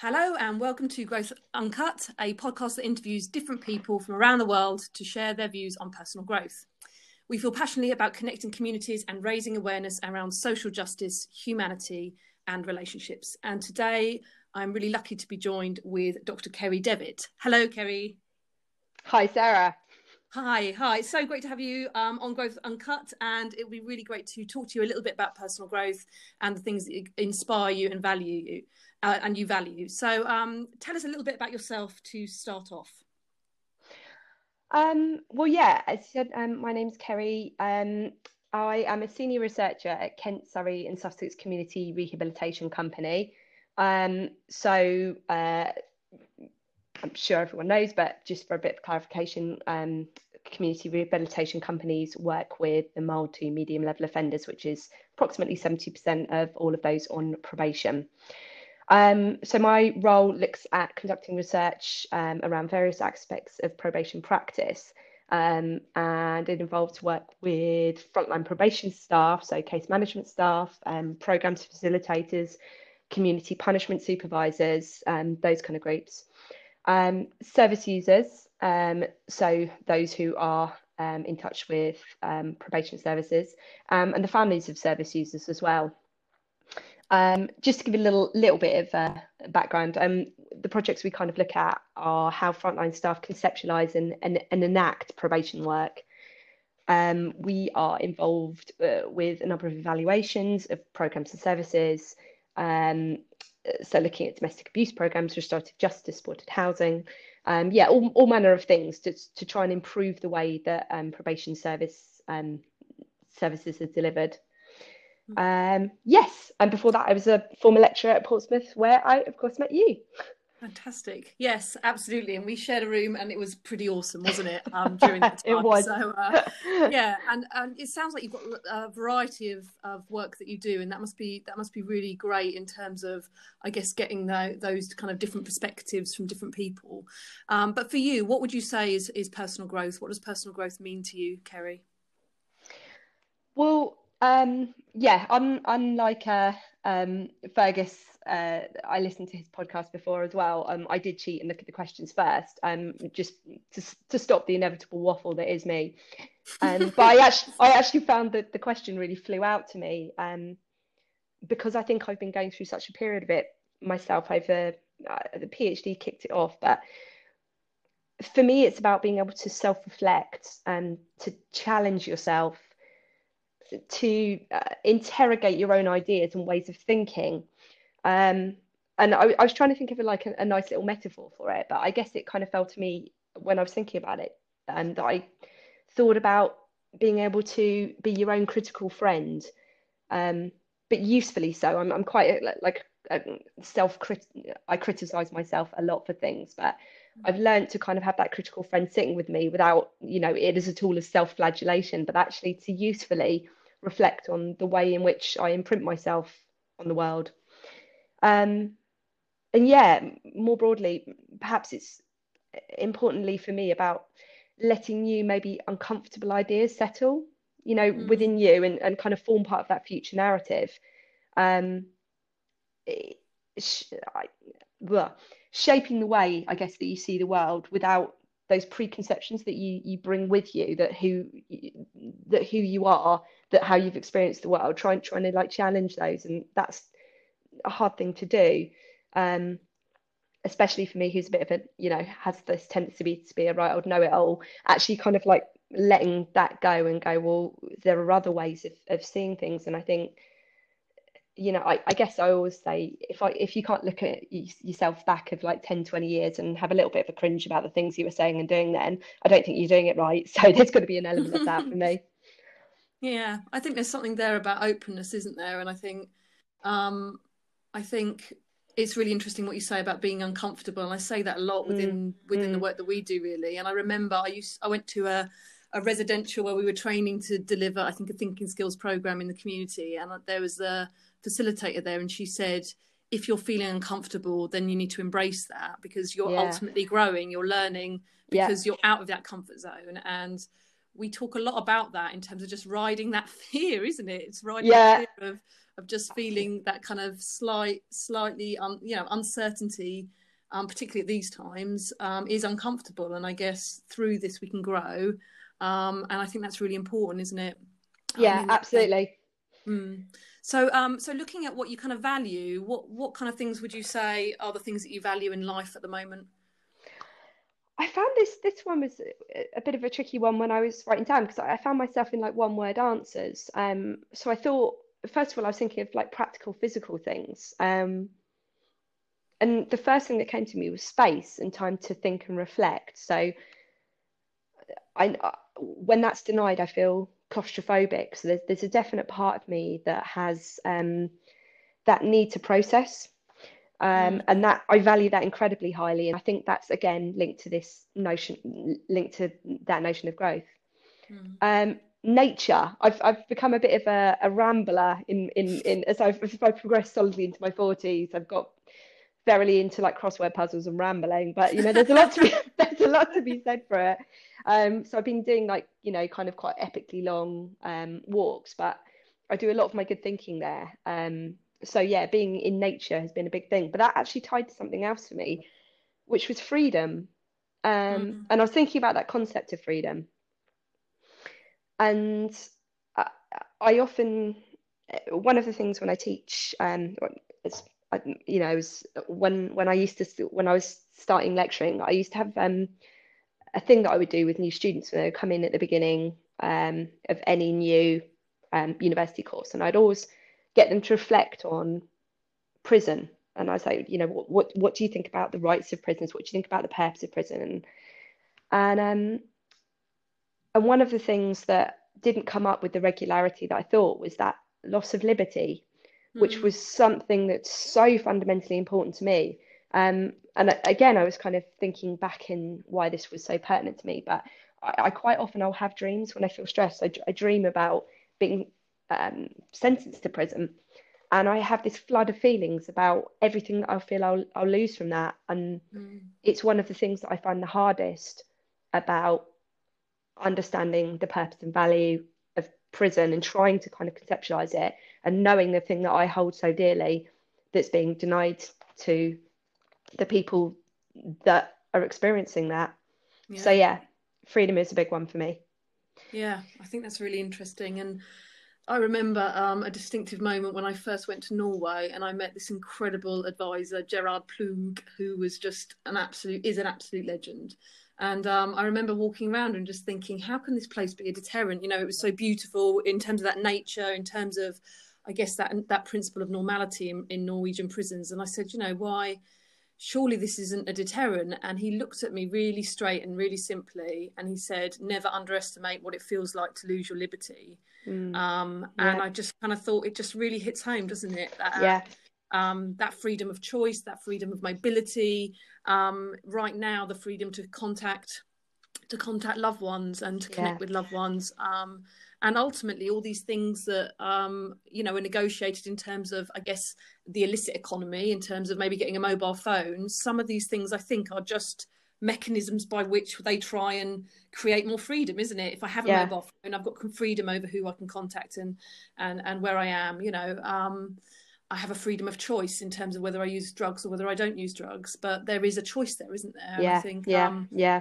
Hello, and welcome to Growth Uncut, a podcast that interviews different people from around the world to share their views on personal growth. We feel passionately about connecting communities and raising awareness around social justice, humanity, and relationships. And today, I'm really lucky to be joined with Dr. Kerry Devitt. Hello, Kerry. Hi, Sarah. Hi, hi. It's So great to have you um, on Growth Uncut, and it would be really great to talk to you a little bit about personal growth and the things that inspire you and value you uh, and you value. So, um, tell us a little bit about yourself to start off. Um, well, yeah, as you said, um, my name's Kerry. Um, I am a senior researcher at Kent, Surrey, and Sussex Community Rehabilitation Company. Um, so, uh, I'm sure everyone knows, but just for a bit of clarification, um, community rehabilitation companies work with the mild to medium level offenders, which is approximately 70% of all of those on probation. Um, so my role looks at conducting research um, around various aspects of probation practice. Um, and it involves work with frontline probation staff, so case management staff, um, programs facilitators, community punishment supervisors, um, those kind of groups. Um, service users, so those who are in touch with probation services, and the families of service users as well. Um, just to give a little little bit of uh, background, um, the projects we kind of look at are how frontline staff conceptualise and, and, and enact probation work. Um, we are involved uh, with a number of evaluations of programs and services. Um, so looking at domestic abuse programs, restorative justice, supported housing, um, yeah, all, all manner of things to, to try and improve the way that um, probation service services are delivered. Um, yes, and before that, I was a former lecturer at Portsmouth, where I, of course, met you. Fantastic. Yes, absolutely. And we shared a room, and it was pretty awesome, wasn't it? Um, during that time. it was. So, uh, yeah, and and it sounds like you've got a variety of, of work that you do, and that must be that must be really great in terms of, I guess, getting the, those kind of different perspectives from different people. Um, but for you, what would you say is is personal growth? What does personal growth mean to you, Kerry? Well, um, yeah, un, unlike uh, um, Fergus, uh, I listened to his podcast before as well. Um, I did cheat and look at the questions first, um, just to, to stop the inevitable waffle that is me. Um, but I actually, I actually found that the question really flew out to me um, because I think I've been going through such a period of it myself. Over uh, the PhD kicked it off, but for me, it's about being able to self-reflect and to challenge yourself to uh, interrogate your own ideas and ways of thinking. Um, and I, I, was trying to think of like a, a, nice little metaphor for it, but I guess it kind of fell to me when I was thinking about it. And I thought about being able to be your own critical friend, um, but usefully so. I'm, I'm quite like self I criticize myself a lot for things, but I've learned to kind of have that critical friend sitting with me without, you know, it as a tool of self flagellation, but actually to usefully reflect on the way in which I imprint myself on the world. Um, and yeah, more broadly, perhaps it's importantly for me about letting you maybe uncomfortable ideas settle, you know, mm. within you and, and kind of form part of that future narrative. Um, sh- I, shaping the way, I guess, that you see the world without those preconceptions that you you bring with you that who that who you are that how you've experienced the world trying trying to like challenge those and that's a hard thing to do um especially for me who's a bit of a you know has this tendency to be a right old know-it-all actually kind of like letting that go and go well there are other ways of, of seeing things. And i think you know I, I guess i always say if i if you can't look at yourself back of like 10 20 years and have a little bit of a cringe about the things you were saying and doing then i don't think you're doing it right. So there's got to be an element of that for me yeah i think there's something there about openness isn't there and i think um i think it's really interesting what you say about being uncomfortable and i say that a lot within mm, within mm. the work that we do really and i remember i used i went to a a residential where we were training to deliver i think a thinking skills program in the community and there was a facilitator there, and she said, if you're feeling uncomfortable, then you need to embrace that because you're yeah. ultimately growing, you're learning because yeah. you're out of that comfort zone. And we talk a lot about that in terms of just riding that fear, isn't it? It's riding yeah. fear of of just feeling that kind of slight, slightly, um, you know, uncertainty, um, particularly at these times, um, is uncomfortable. And I guess through this we can grow, um, and I think that's really important, isn't it? Yeah, I mean, absolutely. Mm. So, um, so looking at what you kind of value, what what kind of things would you say are the things that you value in life at the moment? I found this this one was a bit of a tricky one when I was writing down because I found myself in like one word answers. Um, so I thought first of all I was thinking of like practical physical things. Um, and the first thing that came to me was space and time to think and reflect. So I when that's denied, I feel claustrophobic. So there's there's a definite part of me that has um, that need to process um, mm. and that I value that incredibly highly. And I think that's again linked to this notion, linked to that notion of growth. Mm. Um, nature. I've I've become a bit of a, a rambler in in in as I've, as I've progressed solidly into my forties. I've got verily into like crossword puzzles and rambling, but you know, there's a lot to be there's a lot to be said for it. Um, so I've been doing like you know kind of quite epically long um, walks, but I do a lot of my good thinking there. Um, so yeah, being in nature has been a big thing. But that actually tied to something else for me, which was freedom. Um, mm. And I was thinking about that concept of freedom. And I, I often, one of the things when I teach, um, it's, you know, was when when I used to when I was starting lecturing, I used to have um, a thing that I would do with new students when they come in at the beginning um, of any new um, university course, and I'd always get them to reflect on prison. And I say, you know, what, what, what do you think about the rights of prisoners? What do you think about the purpose of prison? And, and, um, and one of the things that didn't come up with the regularity that I thought was that loss of liberty, mm. which was something that's so fundamentally important to me. Um, and again, I was kind of thinking back in why this was so pertinent to me. But I, I quite often I'll have dreams when I feel stressed. I, I dream about being um, sentenced to prison. And I have this flood of feelings about everything that I feel I'll, I'll lose from that. And mm. it's one of the things that I find the hardest about understanding the purpose and value of prison and trying to kind of conceptualize it and knowing the thing that I hold so dearly that's being denied to the people that are experiencing that. Yeah. So, yeah, freedom is a big one for me. Yeah, I think that's really interesting. And I remember um, a distinctive moment when I first went to Norway and I met this incredible advisor, Gerhard Ploeg, who was just an absolute is an absolute legend. And um, I remember walking around and just thinking, how can this place be a deterrent? You know, it was so beautiful in terms of that nature, in terms of, I guess that that principle of normality in, in Norwegian prisons. And I said, you know, why? Surely this isn't a deterrent. And he looked at me really straight and really simply, and he said, never underestimate what it feels like to lose your liberty. Mm. Um, yeah. And I just kind of thought it just really hits home, doesn't it? That, yeah. Um, that freedom of choice, that freedom of mobility. Um, right now, the freedom to contact to contact loved ones and to connect yeah. with loved ones. Um, and ultimately all these things that um, you know are negotiated in terms of i guess the illicit economy in terms of maybe getting a mobile phone some of these things i think are just mechanisms by which they try and create more freedom isn't it if i have a yeah. mobile phone i've got freedom over who i can contact and and and where i am you know um, I have a freedom of choice in terms of whether I use drugs or whether I don't use drugs, but there is a choice there, isn't there? Yeah, I think, yeah, um, yeah.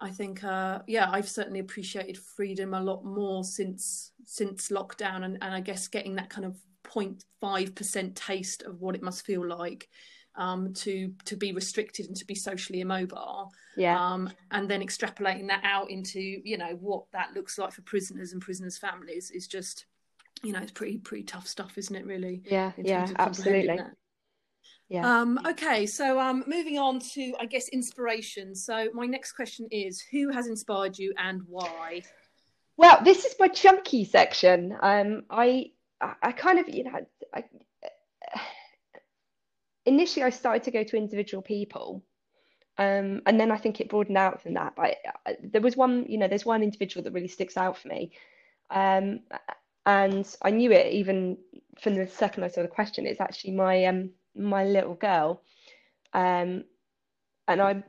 I think, uh, yeah, I've certainly appreciated freedom a lot more since since lockdown, and, and I guess getting that kind of 0.5 percent taste of what it must feel like um, to to be restricted and to be socially immobile. Yeah. Um, and then extrapolating that out into you know what that looks like for prisoners and prisoners' families is just you know it's pretty pretty tough stuff, isn't it? Really. Yeah. Yeah. Absolutely. That. Yeah. Um, okay, so um, moving on to, I guess, inspiration. So my next question is, who has inspired you and why? Well, this is my chunky section. Um, I, I kind of, you know, I, initially I started to go to individual people, um, and then I think it broadened out from that. But I, there was one, you know, there's one individual that really sticks out for me, um, and I knew it even from the second I saw the question. It's actually my um my little girl. Um, and I,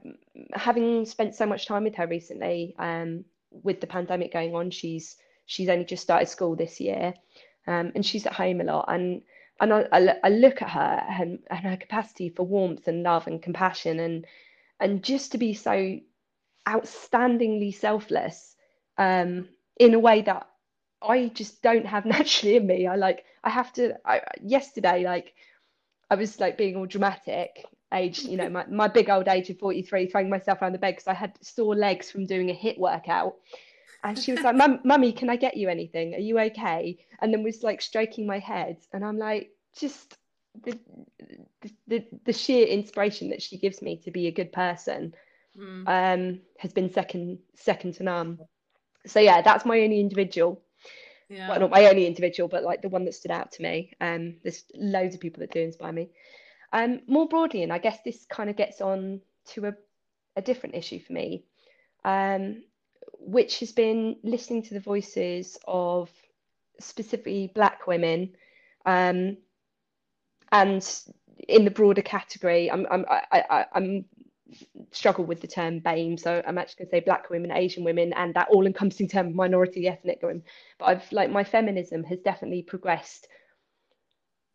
having spent so much time with her recently, um, with the pandemic going on, she's she's only just started school this year. Um, and she's at home a lot. And and I, I, look at her and, and her capacity for warmth and love and compassion and and just to be so outstandingly selfless um, in a way that I just don't have naturally in me. I like I have to. I, yesterday, like I was like being all dramatic, age, you know, my, my big old age of 43, throwing myself around the bed because I had sore legs from doing a HIIT workout. And she was like, Mummy, can I get you anything? Are you okay? And then was like stroking my head. And I'm like, just the, the, the sheer inspiration that she gives me to be a good person mm. um, has been second second to none. So yeah, that's my only individual. Yeah. Well, not my only individual, but like the one that stood out to me. Um, there's loads of people that do inspire me. Um, more broadly, and I guess this kind of gets on to a, a different issue for me. Um, which has been listening to the voices of specifically Black women, um, and in the broader category, I'm I'm I, I, I'm struggle with the term BAME, so I'm actually going to say Black women, Asian women, and that all-encompassing term minority ethnic women. But I've like my feminism has definitely progressed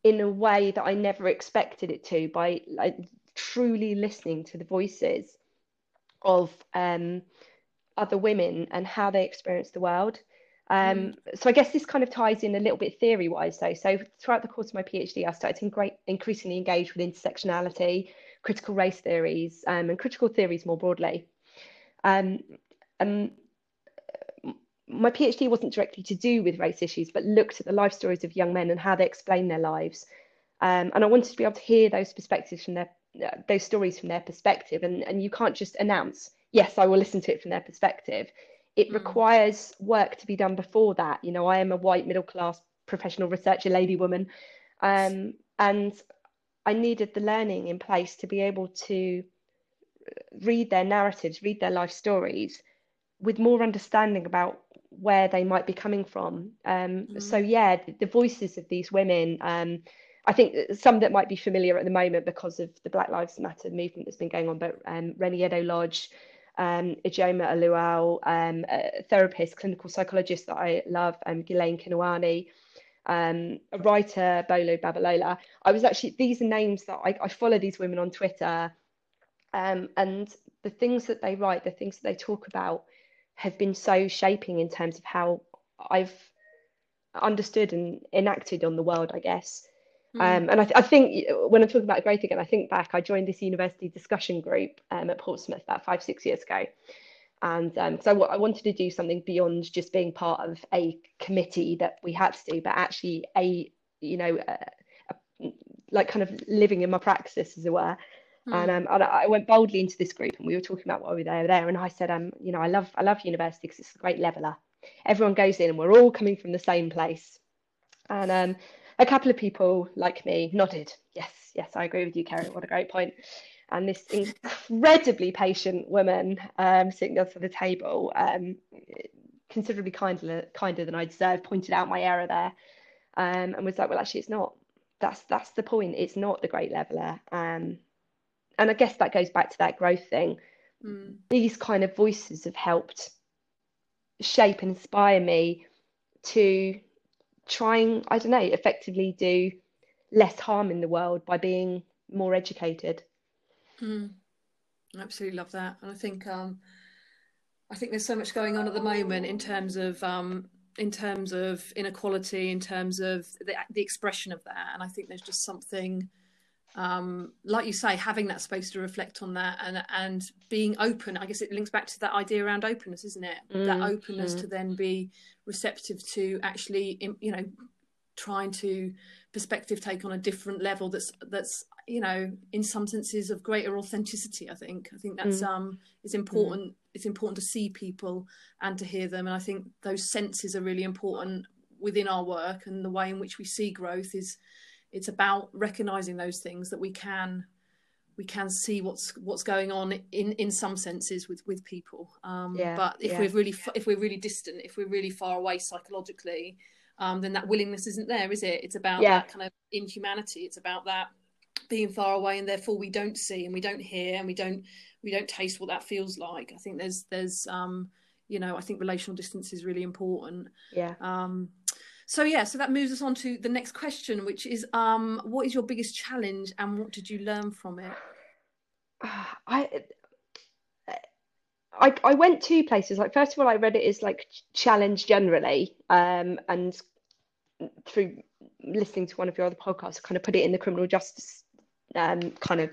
in a way that I never expected it to by like truly listening to the voices of um, other women and how they experience the world. Um, mm. So I guess this kind of ties in a little bit theory wise though. So throughout the course of my PhD, I started to great, increasingly engage with intersectionality, critical race theories, um, and critical theories more broadly. Um, um, my PhD wasn't directly to do with race issues, but looked at the life stories of young men and how they explain their lives. Um, and I wanted to be able to hear those perspectives from their, uh, those stories from their perspective. And, and you can't just announce yes, I will listen to it from their perspective. It mm. requires work to be done before that. You know, I am a white middle class professional researcher, lady woman, um, and I needed the learning in place to be able to read their narratives, read their life stories with more understanding about where they might be coming from. Um, mm. So, yeah, the, the, voices of these women. Um, I think some that might be familiar at the moment because of the Black Lives Matter movement that's been going on, but um, Reni Eddo-Lodge, um, Ijeoma Oluo, um, a therapist, clinical psychologist that I love, um, Guilaine Kinouani, um, a writer, Bolu Babalola. I was actually, these are names that I, I follow these women on Twitter. Um, and the things that they write, the things that they talk about have been so shaping in terms of how I've understood and enacted on the world, I guess. Mm. Um, and I, th- I, think when I'm talking about growth again, I think back, I joined this university discussion group um, at Portsmouth about five, six years ago. And um, so I, I wanted to do something beyond just being part of a committee that we had to do, but actually a, you know, a, a, like kind of living in my practice, as it were. Mm. And, um, and I went boldly into this group, and we were talking about why we were there. And I said, um, you know, I love I love university because it's a great leveler. Everyone goes in, and we're all coming from the same place. And um, a couple of people like me nodded. Yes, yes, I agree with you, Kerry. What a great point. And this incredibly patient woman um, sitting at the table, um, considerably kinder, kinder than I deserved, pointed out my error there, um, and was like, "Well, actually, it's not. That's that's the point. It's not the great leveler." Um, and I guess that goes back to that growth thing. Mm. These kind of voices have helped shape and inspire me to trying, I don't know, effectively do less harm in the world by being more educated. Mm. Absolutely love that, and I think um, I think there's so much going on at the moment in terms of um, in terms of inequality, in terms of the, the expression of that, and I think there's just something um, like you say, having that space to reflect on that and and being open. I guess it links back to that idea around openness, isn't it? Mm, that openness mm. to then be receptive to actually, you know, trying to perspective take on a different level. That's that's you know, in some senses of greater authenticity. I think. I think that's mm. um, it's important. It's important to see people and to hear them, and I think those senses are really important within our work and the way in which we see growth is it's about recognizing those things that we can we can see what's what's going on in in some senses with with people. Um, yeah, but if yeah. we're really if we're really distant if we're really far away psychologically um, then that willingness isn't there is it? It's about yeah. that kind of inhumanity. It's about that being far away and therefore we don't see and we don't hear and we don't we don't taste what that feels like. I think there's there's um you know i think relational distance is really important. Yeah. Um so yeah, so that moves us on to the next question, which is, um, what is your biggest challenge, and what did you learn from it? I, I, I went two places. Like first of all, I read it as like challenge generally, um, and through listening to one of your other podcasts, I kind of put it in the criminal justice um, kind of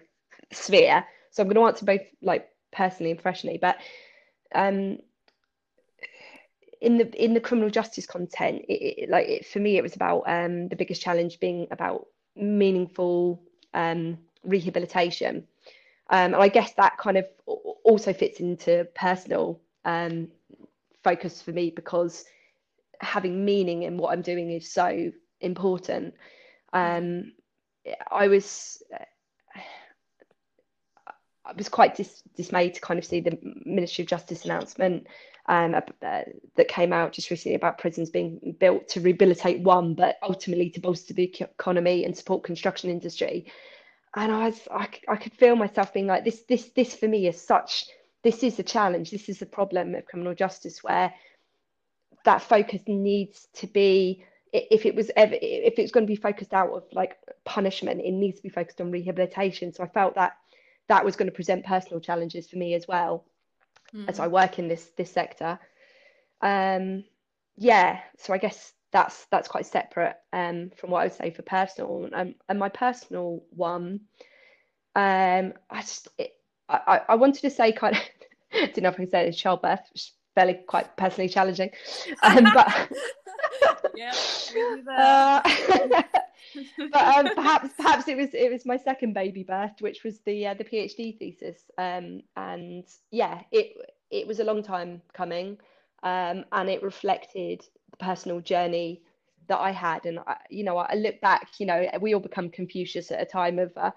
sphere. So I'm going to answer both like personally and professionally, but um, in the in the criminal justice content, it, it, like it, for me, it was about um, the biggest challenge being about meaningful um, rehabilitation. Um, and I guess that kind of also fits into personal um, focus for me because having meaning in what I'm doing is so important. Um, I was I was quite dis- dismayed to kind of see the Ministry of Justice announcement um, uh, that came out just recently about prisons being built to rehabilitate one, but ultimately to bolster the economy and support construction industry. And I was, I, I could feel myself being like, this, this, this for me is such, this is a challenge. This is a problem of criminal justice where that focus needs to be if it was ever if it's going to be focused out of like punishment it needs to be focused on rehabilitation so i felt that that was going to present personal challenges for me as well mm. as i work in this this sector um yeah so i guess that's that's quite separate um from what i would say for personal um, and my personal one um i just it, I, I wanted to say kind of didn't know if I could say it's childbirth, fairly quite personally challenging. Um, but yeah, uh, but um, perhaps perhaps it was it was my second baby birth, which was the uh, the PhD thesis, um, and yeah, it it was a long time coming, um, and it reflected the personal journey that I had, and I, you know, I look back, you know, we all become Confucius at a time of. Uh,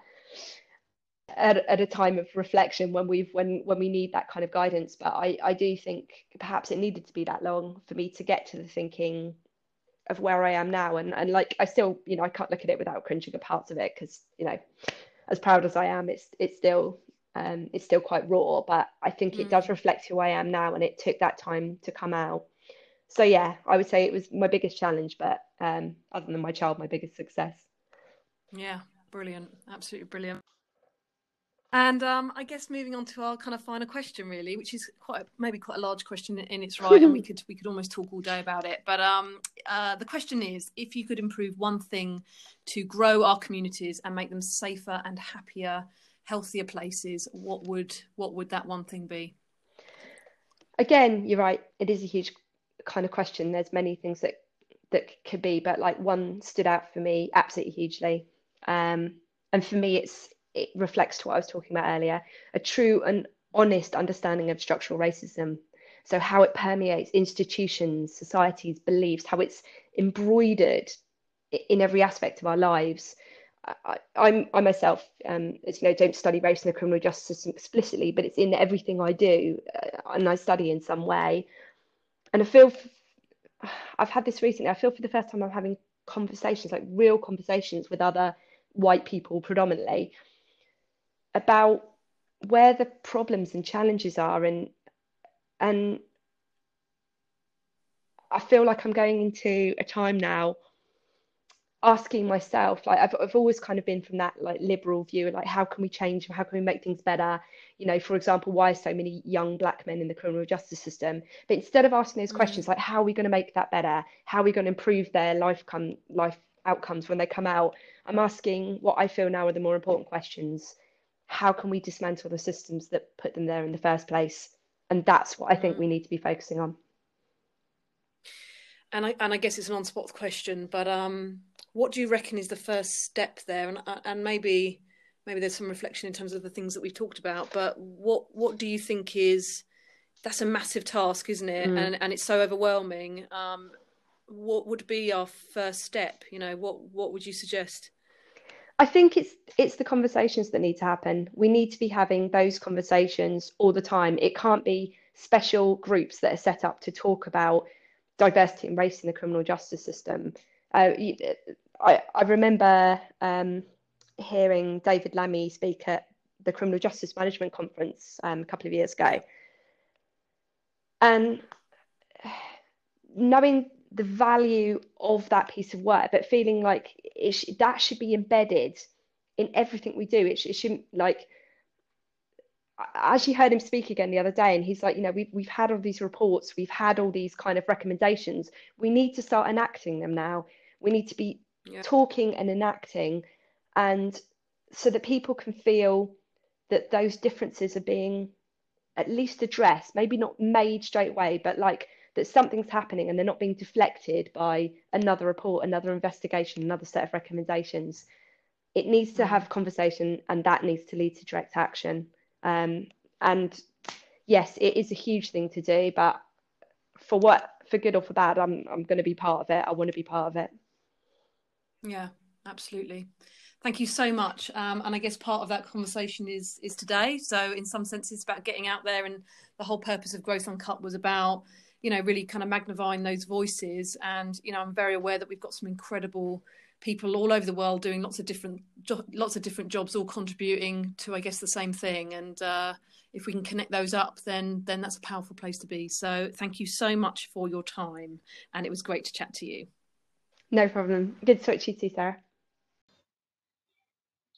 at, at a time of reflection when we've when when we need that kind of guidance but I I do think perhaps it needed to be that long for me to get to the thinking of where I am now. And and like I still you know I can't look at it without cringing at parts of it because you know as proud as I am it's it's still um it's still quite raw. But I think mm. it does reflect who I am now and it took that time to come out. So yeah I would say it was my biggest challenge but um other than my child my biggest success. Yeah brilliant. Absolutely brilliant and um, I guess moving on to our kind of final question, really, which is quite maybe quite a large question in its right, and we could we could almost talk all day about it. But um, uh, the question is, if you could improve one thing to grow our communities and make them safer and happier, healthier places, what would what would that one thing be? Again, you're right. It is a huge kind of question. There's many things that that could be, but like one stood out for me absolutely hugely. Um, and for me, it's it reflects to what I was talking about earlier a true and honest understanding of structural racism. So, how it permeates institutions, societies, beliefs, how it's embroidered in every aspect of our lives. I, I'm, I myself, um, as you know, don't study race in the criminal justice system explicitly, but it's in everything I do, uh, and I study in some way. And I feel, I've had this recently. I feel for the first time I'm having conversations, like real conversations with other white people, predominantly, about where the problems and challenges are and and I feel like I'm going into a time now asking myself like I've, I've always kind of been from that like liberal view like how can we change how can we make things better? You know for example why so many young black men in the criminal justice system? But instead of asking those mm. questions like how are we going to make that better? How are we going to improve their life come life outcomes when they come out? I'm asking what i feel now are the more important questions how can we dismantle the systems that put them there in the first place? And that's what I think mm. we need to be focusing on. And I and I guess it's an on-spot question, but um, what do you reckon is the first step there? And uh, and maybe maybe there's some reflection in terms of the things that we've talked about. But what what do you think is that's a massive task, isn't it? Mm. And and it's so overwhelming. Um, what would be our first step? You know, what what would you suggest? I think it's it's the conversations that need to happen. We need to be having those conversations all the time. It can't be special groups that are set up to talk about diversity and race in the criminal justice system. Uh, I, I remember um, hearing David Lammy speak at the Criminal Justice Management Conference um, a couple of years ago. And knowing the value of that piece of work, but feeling like it sh- that should be embedded in everything we do. It, sh- it shouldn't like as you heard him speak again the other day, and he's like, you know, we've we've had all these reports, we've had all these kind of recommendations. We need to start enacting them now. We need to be yeah. talking and enacting, and so that people can feel that those differences are being at least addressed, maybe not made straight away, but like that something's happening and they're not being deflected by another report, another investigation, another set of recommendations. It needs to mm. have conversation and that needs to lead to direct action. Um, and yes, it is a huge thing to do, but for what, for good or for bad, I'm I'm going to be part of it. I want to be part of it. Yeah, absolutely. Thank you so much. Um, and I guess part of that conversation is is today. So in some sense, it's about getting out there, and the whole purpose of Growth Uncut was about you know really kind of magnifying those voices. And you know, I'm very aware that we've got some incredible people all over the world doing lots of different lots of different jobs, all contributing to I guess the same thing. And uh, if we can connect those up, then then that's a powerful place to be. So thank you so much for your time, and it was great to chat to you. No problem. Good to talk to you too, Sarah.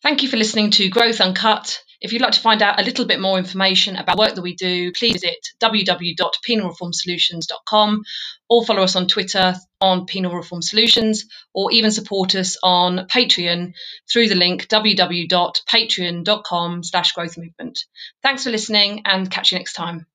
Thank you for listening to Growth Uncut. If you'd like to find out a little bit more information about work that we do, please visit www.penalreformsolutions.com or follow us on Twitter on Penal Reform Solutions or even support us on Patreon through the link www.patreon.com slash growth movement. Thanks for listening and catch you next time.